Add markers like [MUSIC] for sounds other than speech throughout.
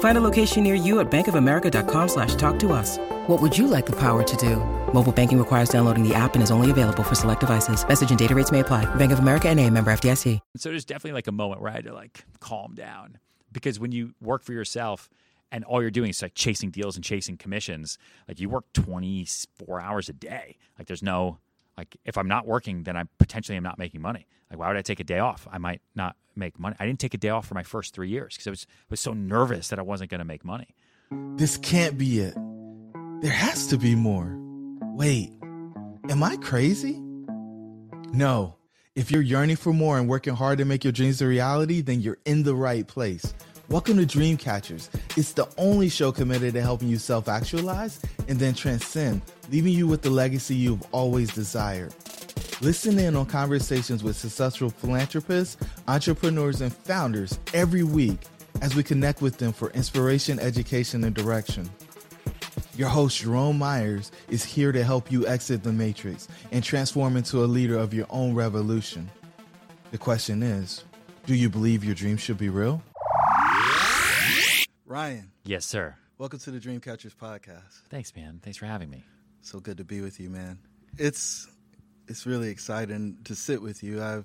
Find a location near you at bankofamerica.com slash talk to us. What would you like the power to do? Mobile banking requires downloading the app and is only available for select devices. Message and data rates may apply. Bank of America and a member FDIC. So there's definitely like a moment where I had to like calm down because when you work for yourself and all you're doing is like chasing deals and chasing commissions, like you work 24 hours a day. Like there's no like if I'm not working, then I potentially am not making money. Like why would I take a day off? I might not make money. I didn't take a day off for my first three years because I was was so nervous that I wasn't going to make money. This can't be it. There has to be more. Wait, am I crazy? No. If you're yearning for more and working hard to make your dreams a reality, then you're in the right place. Welcome to Dreamcatchers. It's the only show committed to helping you self actualize and then transcend, leaving you with the legacy you've always desired. Listen in on conversations with successful philanthropists, entrepreneurs, and founders every week as we connect with them for inspiration, education, and direction. Your host, Jerome Myers, is here to help you exit the matrix and transform into a leader of your own revolution. The question is do you believe your dreams should be real? Ryan, Yes, sir. welcome to the Dreamcatchers podcast. Thanks, man. Thanks for having me. So good to be with you, man. It's it's really exciting to sit with you. I've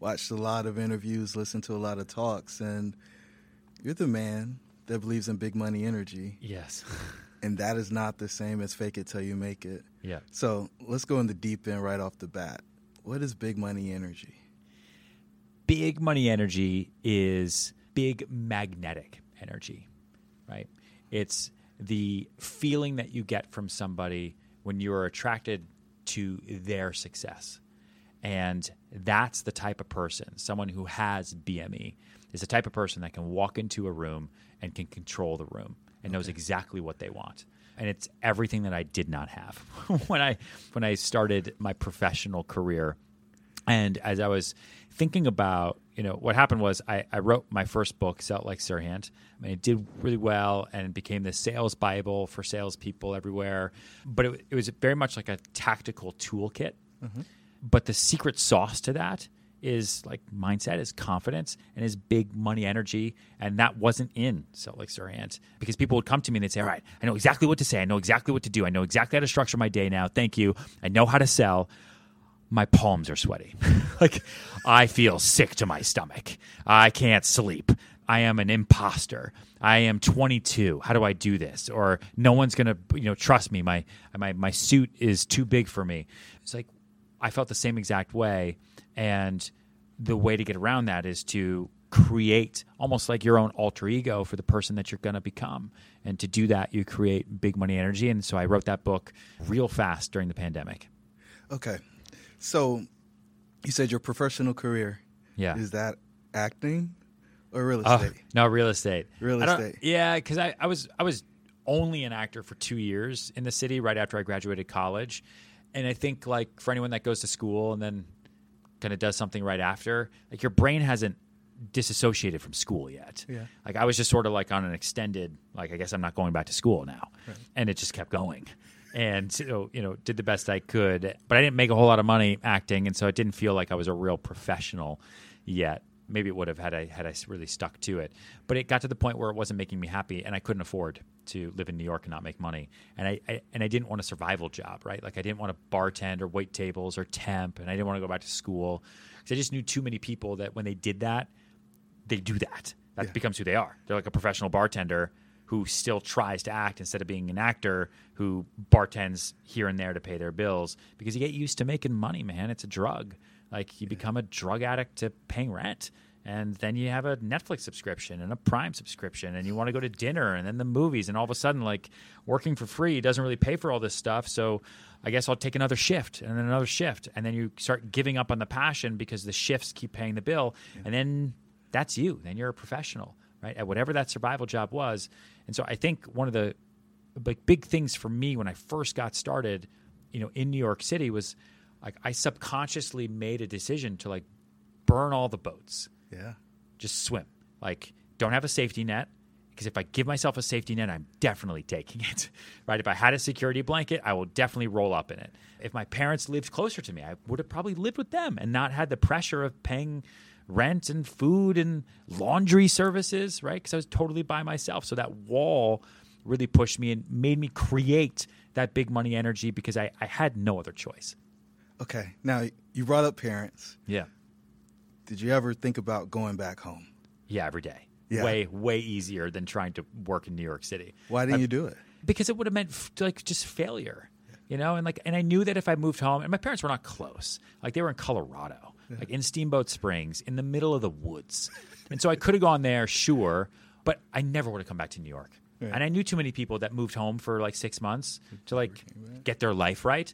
watched a lot of interviews, listened to a lot of talks, and you're the man that believes in big money energy, Yes. [LAUGHS] and that is not the same as fake it till you make it. yeah. So let's go in the deep end right off the bat. What is big money energy? big money energy is big magnetic energy, right? It's the feeling that you get from somebody when you are attracted to their success. And that's the type of person, someone who has BME, is the type of person that can walk into a room and can control the room and knows exactly what they want. And it's everything that I did not have [LAUGHS] when I when I started my professional career. And as I was thinking about, you know, what happened was I, I wrote my first book, Sell Like Serhant. I mean, it did really well and became the sales Bible for salespeople everywhere. But it, it was very much like a tactical toolkit. Mm-hmm. But the secret sauce to that is like mindset, is confidence, and is big money energy. And that wasn't in Sell Like Serhant because people would come to me and they'd say, All right, I know exactly what to say. I know exactly what to do. I know exactly how to structure my day now. Thank you. I know how to sell my palms are sweaty. [LAUGHS] like I feel sick to my stomach. I can't sleep. I am an imposter. I am 22. How do I do this? Or no one's going to, you know, trust me. My my my suit is too big for me. It's like I felt the same exact way and the way to get around that is to create almost like your own alter ego for the person that you're going to become. And to do that, you create big money energy. And so I wrote that book real fast during the pandemic. Okay. So you said your professional career. Yeah. Is that acting or real Oh, estate? no, real estate. Real estate. Yeah, because I, I was I was only an actor for two years in the city right after I graduated college, and I think like for anyone that goes to school and then kind of does something right after, like your brain hasn't disassociated from school yet. Yeah. Like I was just sort of like on an extended, like I guess I'm not going back to school now, and it just kept going. And so, you know, did the best I could, but I didn't make a whole lot of money acting, and so it didn't feel like I was a real professional yet. Maybe it would have had I had I really stuck to it, but it got to the point where it wasn't making me happy, and I couldn't afford to live in New York and not make money, and I, I and I didn't want a survival job, right? Like I didn't want to bartend or wait tables or temp, and I didn't want to go back to school because I just knew too many people that when they did that, they do that. That becomes who they are. They're like a professional bartender who still tries to act instead of being an actor who bartends here and there to pay their bills because you get used to making money, man. It's a drug. Like you become a drug addict to paying rent. and then you have a Netflix subscription and a Prime subscription, and you want to go to dinner and then the movies, and all of a sudden, like working for free doesn't really pay for all this stuff. So I guess I'll take another shift and then another shift, and then you start giving up on the passion because the shifts keep paying the bill, and then that's you. Then you're a professional, right? At whatever that survival job was. And so I think one of the like big things for me when I first got started, you know, in New York City was like I subconsciously made a decision to like burn all the boats Yeah. just swim. Like, don't have a safety net because if I give myself a safety net, I'm definitely taking it. [LAUGHS] Right? If I had a security blanket, I will definitely roll up in it. If my parents lived closer to me, I would have probably lived with them and not had the pressure of paying rent and food and laundry services, right? Because I was totally by myself. So that wall really pushed me and made me create that big money energy because I, I had no other choice. Okay. Now you brought up parents. Yeah. Did you ever think about going back home? Yeah, every day. Yeah. Way, way easier than trying to work in New York City. Why didn't you do it? because it would have meant f- like just failure you know and like and i knew that if i moved home and my parents were not close like they were in colorado like in steamboat springs in the middle of the woods. And so i could have gone there sure but i never would have come back to new york. And i knew too many people that moved home for like six months to like get their life right.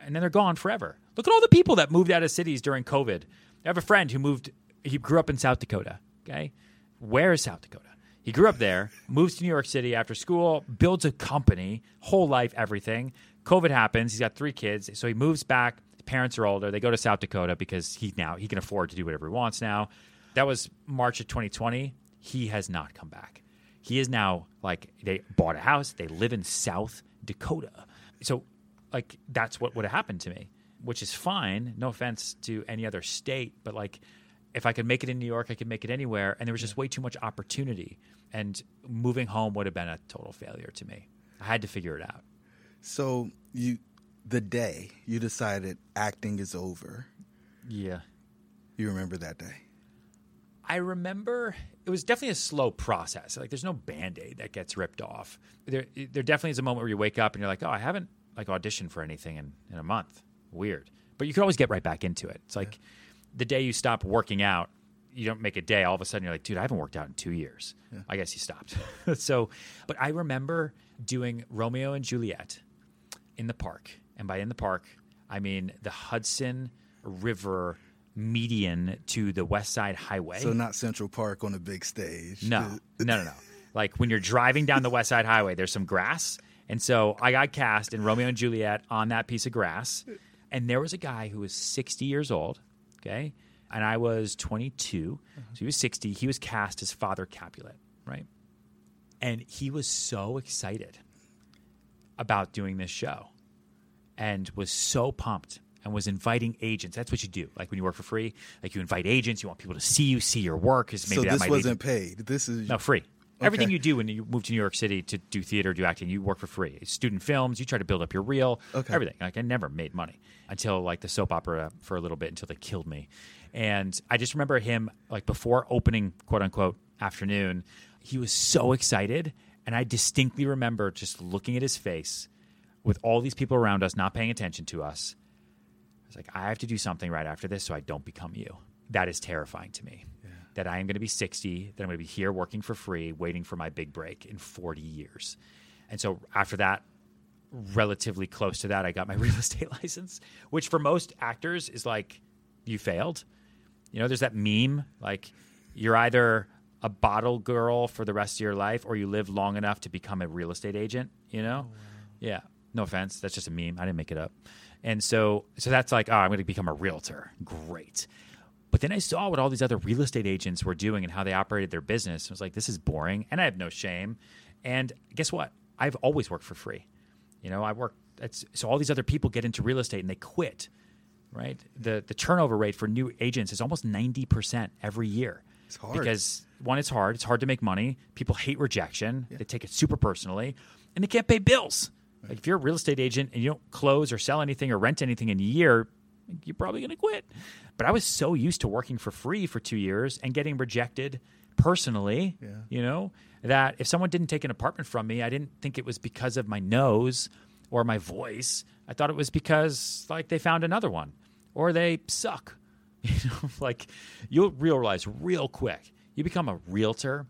And then they're gone forever. Look at all the people that moved out of cities during covid. I have a friend who moved he grew up in south dakota okay? Where is south dakota? He grew up there, moves to New York City after school, builds a company, whole life, everything. COVID happens. He's got three kids, so he moves back. Parents are older. They go to South Dakota because he now he can afford to do whatever he wants now. That was March of 2020. He has not come back. He is now like they bought a house. They live in South Dakota. So like that's what would have happened to me, which is fine. No offense to any other state, but like if I could make it in New York, I could make it anywhere. And there was just way too much opportunity. And moving home would have been a total failure to me. I had to figure it out. So you, the day you decided acting is over, Yeah. you remember that day? I remember it was definitely a slow process. Like there's no band-aid that gets ripped off. There there definitely is a moment where you wake up and you're like, "Oh, I haven't like auditioned for anything in, in a month." Weird. But you can always get right back into it. It's like the day you stop working out, you don't make a day, all of a sudden you're like, "Dude, I haven't worked out in 2 years." I guess you stopped. [LAUGHS] so, but I remember doing Romeo and Juliet in the park. And by in the park, I mean the Hudson River median to the West Side Highway. So not Central Park on a big stage. No, [LAUGHS] no, no, no. Like when you're driving down the West Side Highway, there's some grass. And so I got cast in Romeo and Juliet on that piece of grass. And there was a guy who was 60 years old, okay? And I was 22. So he was 60. He was cast as Father Capulet, right? And he was so excited about doing this show and was so pumped and was inviting agents. That's what you do. Like when you work for free, like you invite agents, you want people to see you, see your work. Because maybe So that this wasn't paid. This is no, free. Everything you do when you move to New York City to do theater, do acting, you work for free. Student films, you try to build up your reel, Okay. everything. Like I never made money until like the soap opera for a little bit until they killed me. And I just remember him like before opening quote unquote afternoon, he was so excited. And I distinctly remember just looking at his face with all these people around us not paying attention to us. I was like, I have to do something right after this so I don't become you. That is terrifying to me. That I am going to be 60, that I'm going to be here working for free, waiting for my big break in 40 years. And so after that, relatively close to that, I got my [LAUGHS] real estate license, which for most actors is like, you failed. You know, there's that meme like, you're either a bottle girl for the rest of your life or you live long enough to become a real estate agent, you know? Oh, yeah. No offense. That's just a meme. I didn't make it up. And so so that's like, oh, I'm going to become a realtor. Great. But then I saw what all these other real estate agents were doing and how they operated their business. I was like, this is boring. And I have no shame. And guess what? I've always worked for free. You know, I work it's, so all these other people get into real estate and they quit. Right? The the turnover rate for new agents is almost 90% every year. It's hard. Because one, it's hard. It's hard to make money. People hate rejection. They take it super personally, and they can't pay bills. Like if you're a real estate agent and you don't close or sell anything or rent anything in a year, you're probably going to quit. But I was so used to working for free for two years and getting rejected personally, Yeah. you know, that if someone didn't take an apartment from me, I didn't think it was because of my nose or my voice. I thought it was because like they found another one or they suck [LAUGHS] You know, like you'll realize real quick. You become a realtor.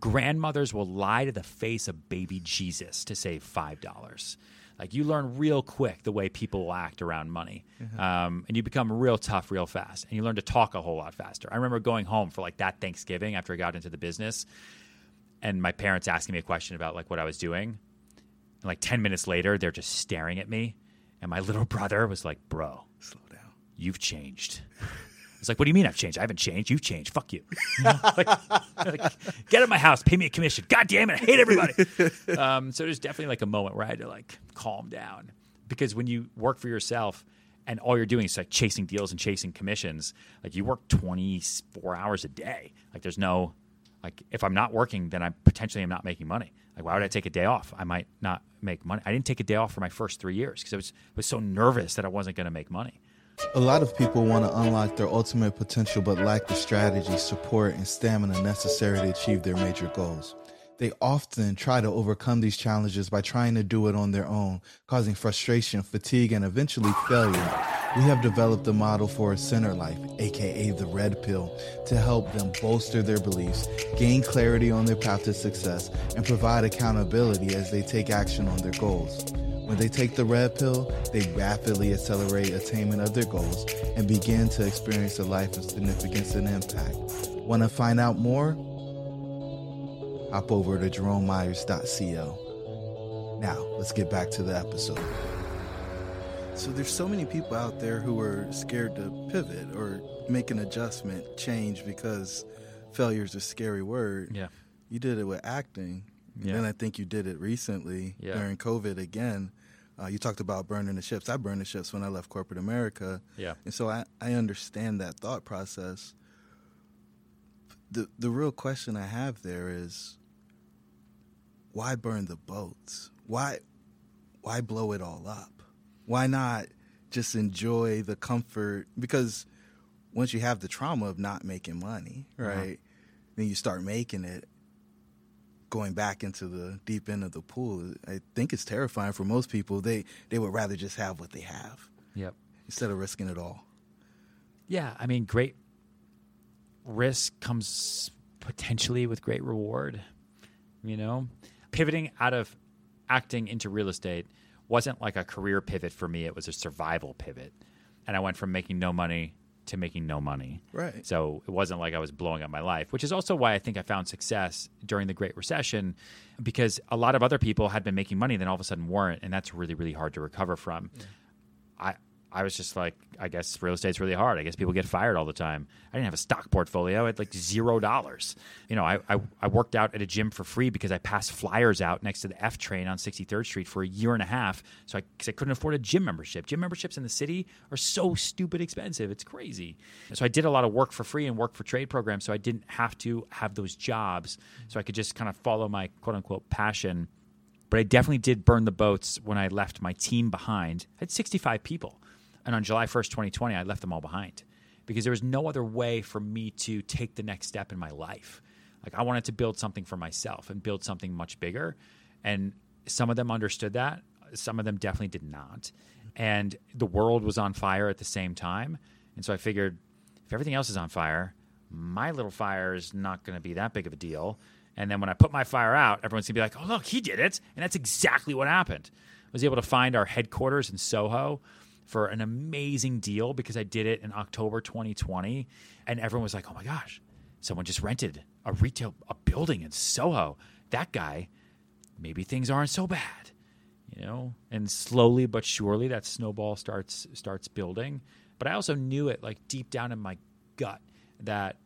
Grandmothers will lie to the face of baby Jesus to save five dollars. Like you learn real quick the way people will act around money, um, and you become real tough real fast, and you learn to talk a whole lot faster. I remember going home for like that Thanksgiving after I got into the business, and my parents asking me a question about like what I was doing, and like ten minutes later, they're just staring at me, and my little brother was like, "Bro, Slow down. you've changed." [LAUGHS] It's like, what do you mean I've changed? I haven't changed. You've changed. Fuck you. You [LAUGHS] like, like, get out of my house. Pay me a commission. God damn it. I hate everybody. [LAUGHS] um, so there's definitely like a moment where I had to like calm down because when you work for yourself and all you're doing is like chasing deals and chasing commissions, like you work 24 hours a day. Like there's no, like if I'm not working, then I potentially am not making money. Like why would I take a day off? I might not make money. I didn't take a day off for my first three years because I was was so nervous that I wasn't going to make money. A lot of people want to unlock their ultimate potential but lack the strategy, support, and stamina necessary to achieve their major goals. They often try to overcome these challenges by trying to do it on their own, causing frustration, fatigue, and eventually failure. We have developed a model for a center life, aka the red pill, to help them bolster their beliefs, gain clarity on their path to success, and provide accountability as they take action on their goals. When they take the red pill, they rapidly accelerate attainment of their goals and begin to experience a life of significance and impact. Want to find out more? Hop over to jeromemyers.co. Now, let's get back to the episode. So there's so many people out there who are scared to pivot or make an adjustment, change because failure is a scary word. Yeah. You did it with acting. Yeah. And then I think you did it recently Yeah. during COVID again. Uh, you talked about burning the ships. I burned the ships when I left corporate America. Yeah. And so I, I understand that thought process. The the real question I have there is why burn the boats? Why why blow it all up? Why not just enjoy the comfort? Because once you have the trauma of not making money, right? Then you start making it going back into the deep end of the pool. I think it's terrifying for most people. They they would rather just have what they have Yep. instead of risking it all. Yeah, I mean, great risk comes potentially with great reward. You know, pivoting out of acting into real estate wasn't like a career pivot for me, it was a survival pivot. And I went from making no money to making no money. Right. So it wasn't like I was blowing up my life, which is also why I think I found success during the Great Recession because a lot of other people had been making money, then all of a sudden weren't. And that's really, really hard to recover from. I, I was just like, I guess real estate's really hard. I guess people get fired all the time. I didn't have a stock portfolio. I had like zero dollars. You know, I, I, I worked out at a gym for free because I passed flyers out next to the F train on 63rd Street for a year and a half. So I, cause I couldn't afford a gym membership. Gym memberships in the city are so stupid expensive. It's crazy. So I did a lot of work for free and work for trade programs. So I didn't have to have those jobs. So I could just kind of follow my quote unquote passion but I definitely did burn the boats when I left my team behind. I had 65 people. And on July 1st, 2020, I left them all behind because there was no other way for me to take the next step in my life. Like, I wanted to build something for myself and build something much bigger. And some of them understood that, some of them definitely did not. And the world was on fire at the same time. And so I figured if everything else is on fire, my little fire is not going to be that big of a deal. And then when I put my fire out, everyone's gonna be like, "Oh, look, he did it!" And that's exactly what happened. I was able to find our headquarters in Soho for an amazing deal because I did it in October 2020, and everyone was like, "Oh my gosh, someone just rented a retail a building in Soho." That guy, maybe things aren't so bad, you know. And slowly but surely, that snowball starts starts building. But I also knew it like deep down in my gut that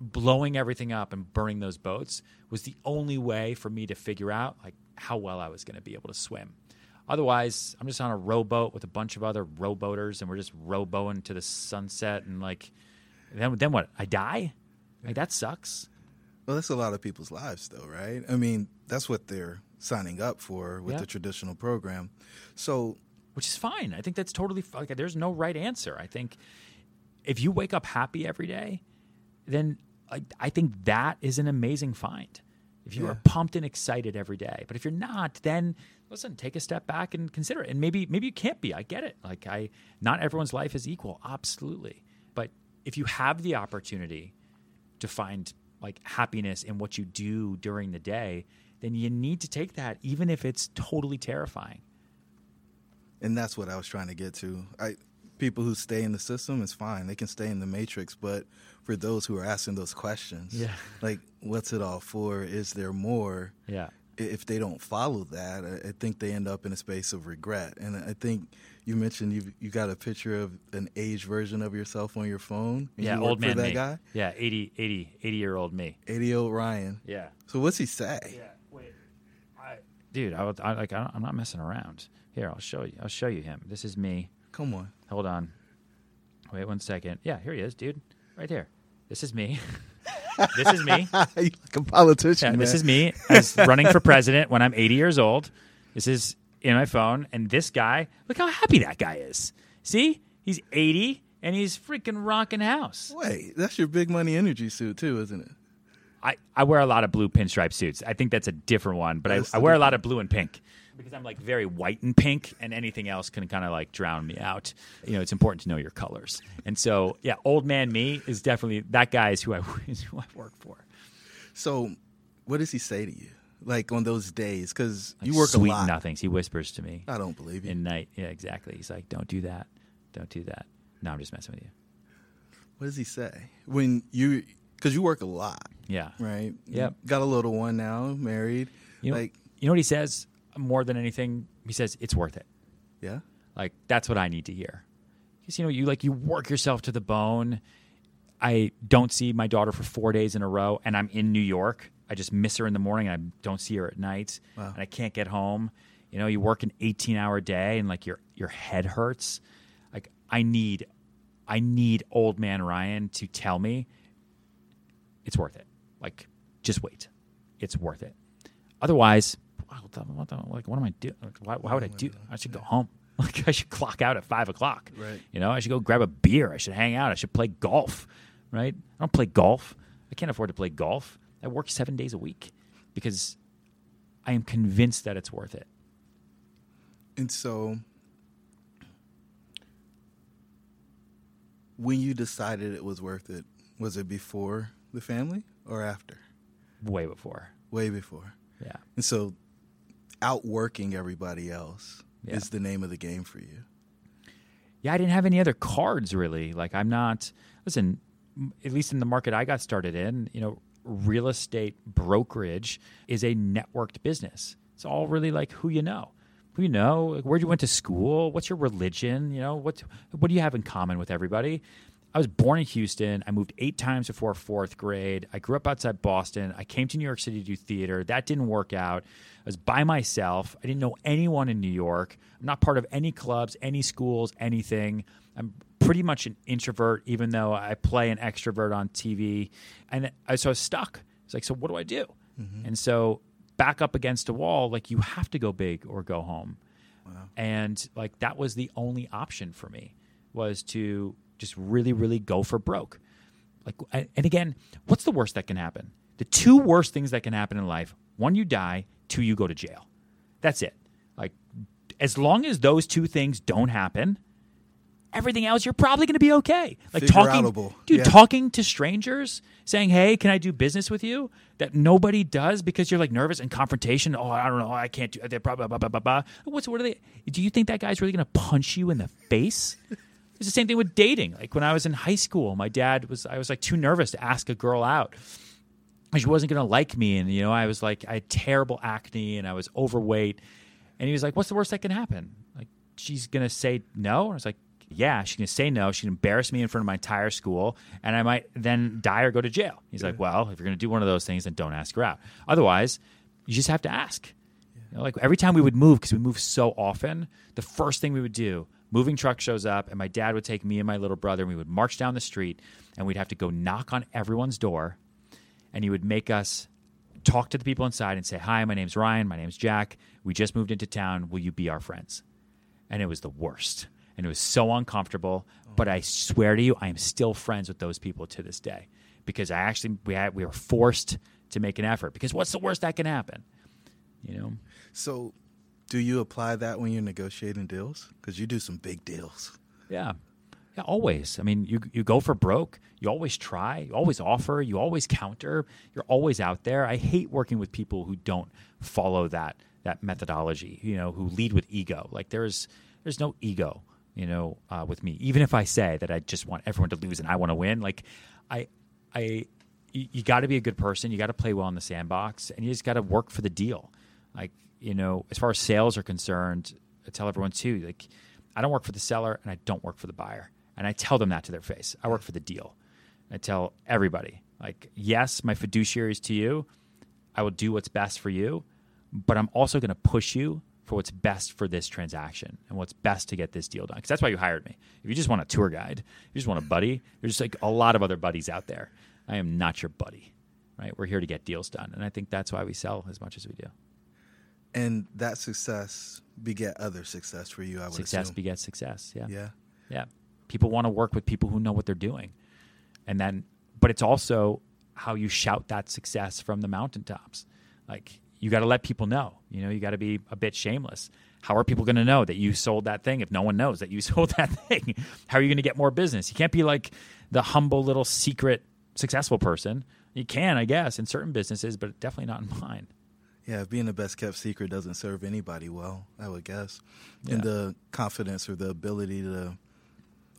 blowing everything up and burning those boats was the only way for me to figure out like how well I was going to be able to swim. Otherwise, I'm just on a rowboat with a bunch of other rowboaters, and we're just rowboating to the sunset, and like, then then what? I die? Like that sucks. Well, that's a lot of people's lives, though, right? I mean, that's what they're signing up for with Yeah. the traditional program. So, which is fine. I think that's totally like there's no right answer. I think if you wake up happy every day, then I, I think that is an amazing find. If you Yeah. are pumped and excited every day, but if you're not, then listen, take a step back and consider it. And maybe maybe you can't be. I get it. Like I, not everyone's life is equal. Absolutely. But if you have the opportunity to find like happiness in what you do during the day, then you need to take that, even if it's totally terrifying. And that's what I was trying to get to. I people who stay in the system is fine; they can stay in the matrix. But for those who are asking those questions, Yeah. like what's it all for? Is there more? Yeah. I- If they don't follow that, I I think they end up in a space of regret. And I think you mentioned you you got a picture of an aged version of yourself on your phone. and Yeah, you work old for man that me. guy, Yeah, 80, 80, 80 year old me. eighty year old Ryan. Yeah. So what's he say? Yeah. Wait. I, dude, I, would- I like. I don't, I'm not messing around. Here, I'll show you. I'll show you him. This is me. Come on. Hold on. Wait one second. Yeah, here he is, dude. Right here. This is me. [LAUGHS] this is me. [LAUGHS] you like a politician. Yeah, this is me as running for president when I'm 80 years old. This is in my phone, and this guy. Look how happy that guy is. See, he's 80 and he's freaking rocking house. Wait, that's your big money energy suit too, isn't it? I, I wear a lot of blue pinstripe suits. I think that's a different one, but I, I wear a lot of blue and pink because I'm like very white and pink, and anything else can kind of like drown me out. You know, it's important to know your colors. And so, yeah, old man me is definitely that guy is who I [LAUGHS] is who I work for. So, what does he say to you? Like on those days, because you work Sweet a lot. nothings. He whispers to me I don't believe you. in night. Yeah, exactly. He's like, "Don't do that. Don't do that." No, I'm just messing with you. what does he say when you? Because you work a lot, Yeah. right? Yep. Got a little one now, married. You know, like, you know what he says more than anything? He says it's worth it. yeah. Like that's what I need to hear. Because you know, you like you work yourself to the bone. I don't see my daughter for four days in a row, and I'm in New York. I just miss her in the morning, and I don't see her at night, and I can't get home. You know, you work an 18 hour day, and like your your head hurts. Like I need, I need old man Ryan to tell me it's worth it. Like just wait, it's worth it. Otherwise, what the, what the, like what am I doing? Like, why, why would I oh do? I should go home. [LAUGHS] Like I should clock out at five o'clock. Right. You know, I should go grab a beer. I should hang out. I should play golf. Right. I don't play golf. I can't afford to play golf. I work seven days a week because I am convinced that it's worth it. And so, when you decided it was worth it, was it before the family or after? Way before. Way before. Yeah. And so, outworking everybody else Yeah. is the name of the game for you. yeah, I didn't have any other cards really. Like I'm not listen, at least in the market I got started in, you know, real estate brokerage is a networked business. It's all really like who you know. Who you know, like, where you went to school, what's your religion, you know, what what do you have in common with everybody? I was born in Houston. I moved eight times before fourth grade. I grew up outside Boston. I came to New York City to do theater. That didn't work out. I was by myself. I didn't know anyone in New York. I'm not part of any clubs, any schools, anything. I'm pretty much an introvert, even though I play an extrovert on TV. And I, so I was stuck. It's like, so what do I do? Mm-hmm. And so back up against a wall, like you have to go big or go home and like that was the only option for me was to just really really go for broke. Like and again what's the worst that can happen? The two worst things that can happen in life one you die two you go to jail. That's it. Like as long as those two things don't happen everything else you're probably going to be okay. Like talking dude Yeah. talking to strangers saying hey can i do business with you? that nobody does because you're like nervous and confrontation. Oh i don't know. I can't do that blah blah blah blah blah blah. What's what are they do you think that guy's really going to punch you in the face it's the same thing with dating. Like when i was in high school my dad was i was like too nervous to ask a girl out. She wasn't going to like me and you know i was like i had terrible acne and i was overweight. And he was like what's the worst that can happen? Like she's going to say no? And i was like yeah she's going to say no. She'd embarrass me in front of my entire school and i might then die or go to jail. He's like well if you're going to do one of those things then don't ask her out. Otherwise you just have to ask. You know, like every time we would move, because we moved so often, the first thing we would do, moving truck shows up, and my dad would take me and my little brother, and we would march down the street, and we'd have to go knock on everyone's door, and he would make us talk to the people inside and say, "Hi, my name's Ryan. My name's Jack. We just moved into town. Will you be our friends?" And it was the worst, and it was so uncomfortable. But I swear to you, I am still friends with those people to this day because I actually we had we were forced to make an effort. Because what's the worst that can happen? You know. So, do you apply that when you're negotiating deals? Because you do some big deals. Yeah. Yeah, always. I mean, you you go for broke. You always try. You always offer. You always counter. You're always out there. I hate working with people who don't follow that that methodology. You know, who lead with ego. Like there's there's no ego. You know, uh, with me. Even if I say that I just want everyone to lose and I want to win, like I I you, you got to be a good person. You got to play well in the sandbox, and you just got to work for the deal. Like you know, as far as sales are concerned, I tell everyone too. Like, I don't work for the seller, and I don't work for the buyer, and I tell them that to their face. I work for the deal. I tell everybody, like, yes, my fiduciary is to you. I will do what's best for you, but I'm also going to push you for what's best for this transaction and what's best to get this deal done. Because that's why you hired me. If you just want a tour guide, you just want a buddy, there's like a lot of other buddies out there. I am not your buddy, right? We're here to get deals done. And I think that's why we sell as much as we do. And that success beget other success for you, I would Success assume. begets success. Yeah. yeah. Yeah. People want to work with people who know what they're doing. And then, but it's also how you shout that success from the mountaintops. Like, you got to let people know. You know, you got to be a bit shameless. How are people going to know that you sold that thing if no one knows that you [LAUGHS] sold that thing? How are you going to get more business? You can't be like the humble little secret successful person. You can, I guess, in certain businesses, but definitely not in mine. Yeah, being the best kept secret doesn't serve anybody well, I would guess. Yeah. And the confidence or the ability to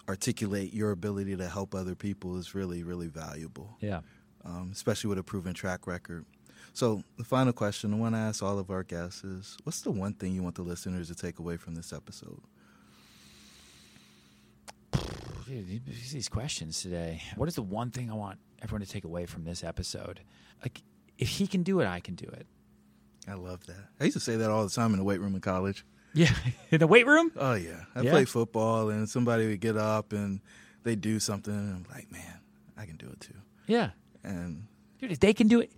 articulate your ability to help other people is really, really valuable, Yeah. um, especially with a proven track record. So, the final question I want to ask all of our guests is what's the one thing you want the listeners to take away from this episode? [SIGHS] Dude, these questions today. What is the one thing I want everyone to take away from this episode? Like, if he can do it, I can do it. I love that. I used to say that all the time in the weight room in college. Yeah, [LAUGHS] in the weight room. Oh, yeah. I Yeah? played football, and somebody would get up and they do something, and I'm like, man, I can do it too. Yeah, And dude, if they can do it.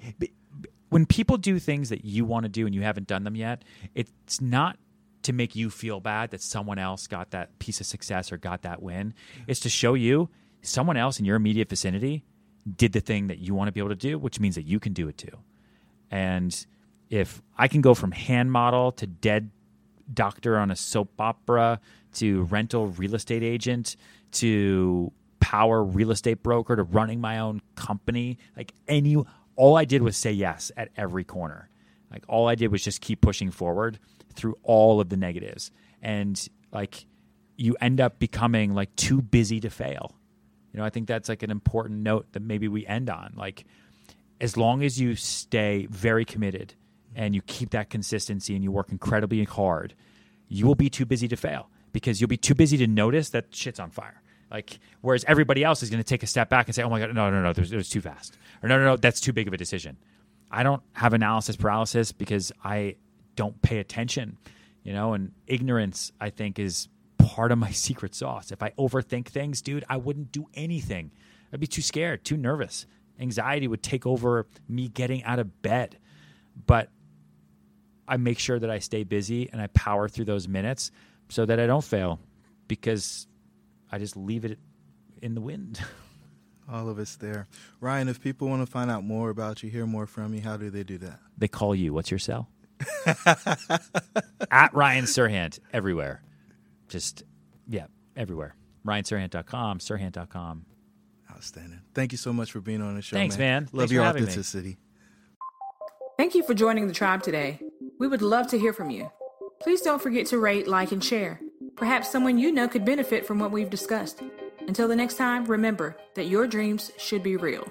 When people do things that you want to do and you haven't done them yet, it's not to make you feel bad that someone else got that piece of success or got that win. It's to show you someone else in your immediate vicinity did the thing that you want to be able to do, which means that you can do it too. And if I can go from hand model to dead doctor on a soap opera to rental real estate agent to power real estate broker to running my own company, like any, all I did was say yes at every corner. Like all I did was just keep pushing forward through all of the negatives. And like you end up becoming like too busy to fail. You know, I think that's like an important note that maybe we end on. Like, as long as you stay very committed and you keep that consistency and you work incredibly hard, you will be too busy to fail because you'll be too busy to notice that shit's on fire. Like, whereas everybody else is going to take a step back and say, "Oh my god, no, no, no, it was too fast," or "No, no, no, that's too big of a decision." I don't have analysis paralysis because I don't pay attention, you know, and ignorance I think is part of my [LAUGHS] secret sauce. If I overthink things, dude, I wouldn't do anything. I'd be too scared, too nervous. Anxiety would take over me getting out of bed. But I make sure that I stay busy and I power through those minutes so that I don't fail because I just leave it in the wind. [LAUGHS] all of us there. Ryan, if people want to find out more about you, hear more from you, how do they do that? they call you. What's your cell? [LAUGHS] At Ryan Serhant everywhere. Just, yeah, everywhere. RyanSerhant.com, Serhant.com. Outstanding. Thank you so much for being on the show. Thanks, man. Love Thanks your for having me. authenticity. Thank you for joining the tribe today. We would love to hear from you. Please don't forget to rate, like, and share. Perhaps someone you know could benefit from what we've discussed. Until the next time, remember that your dreams should be real.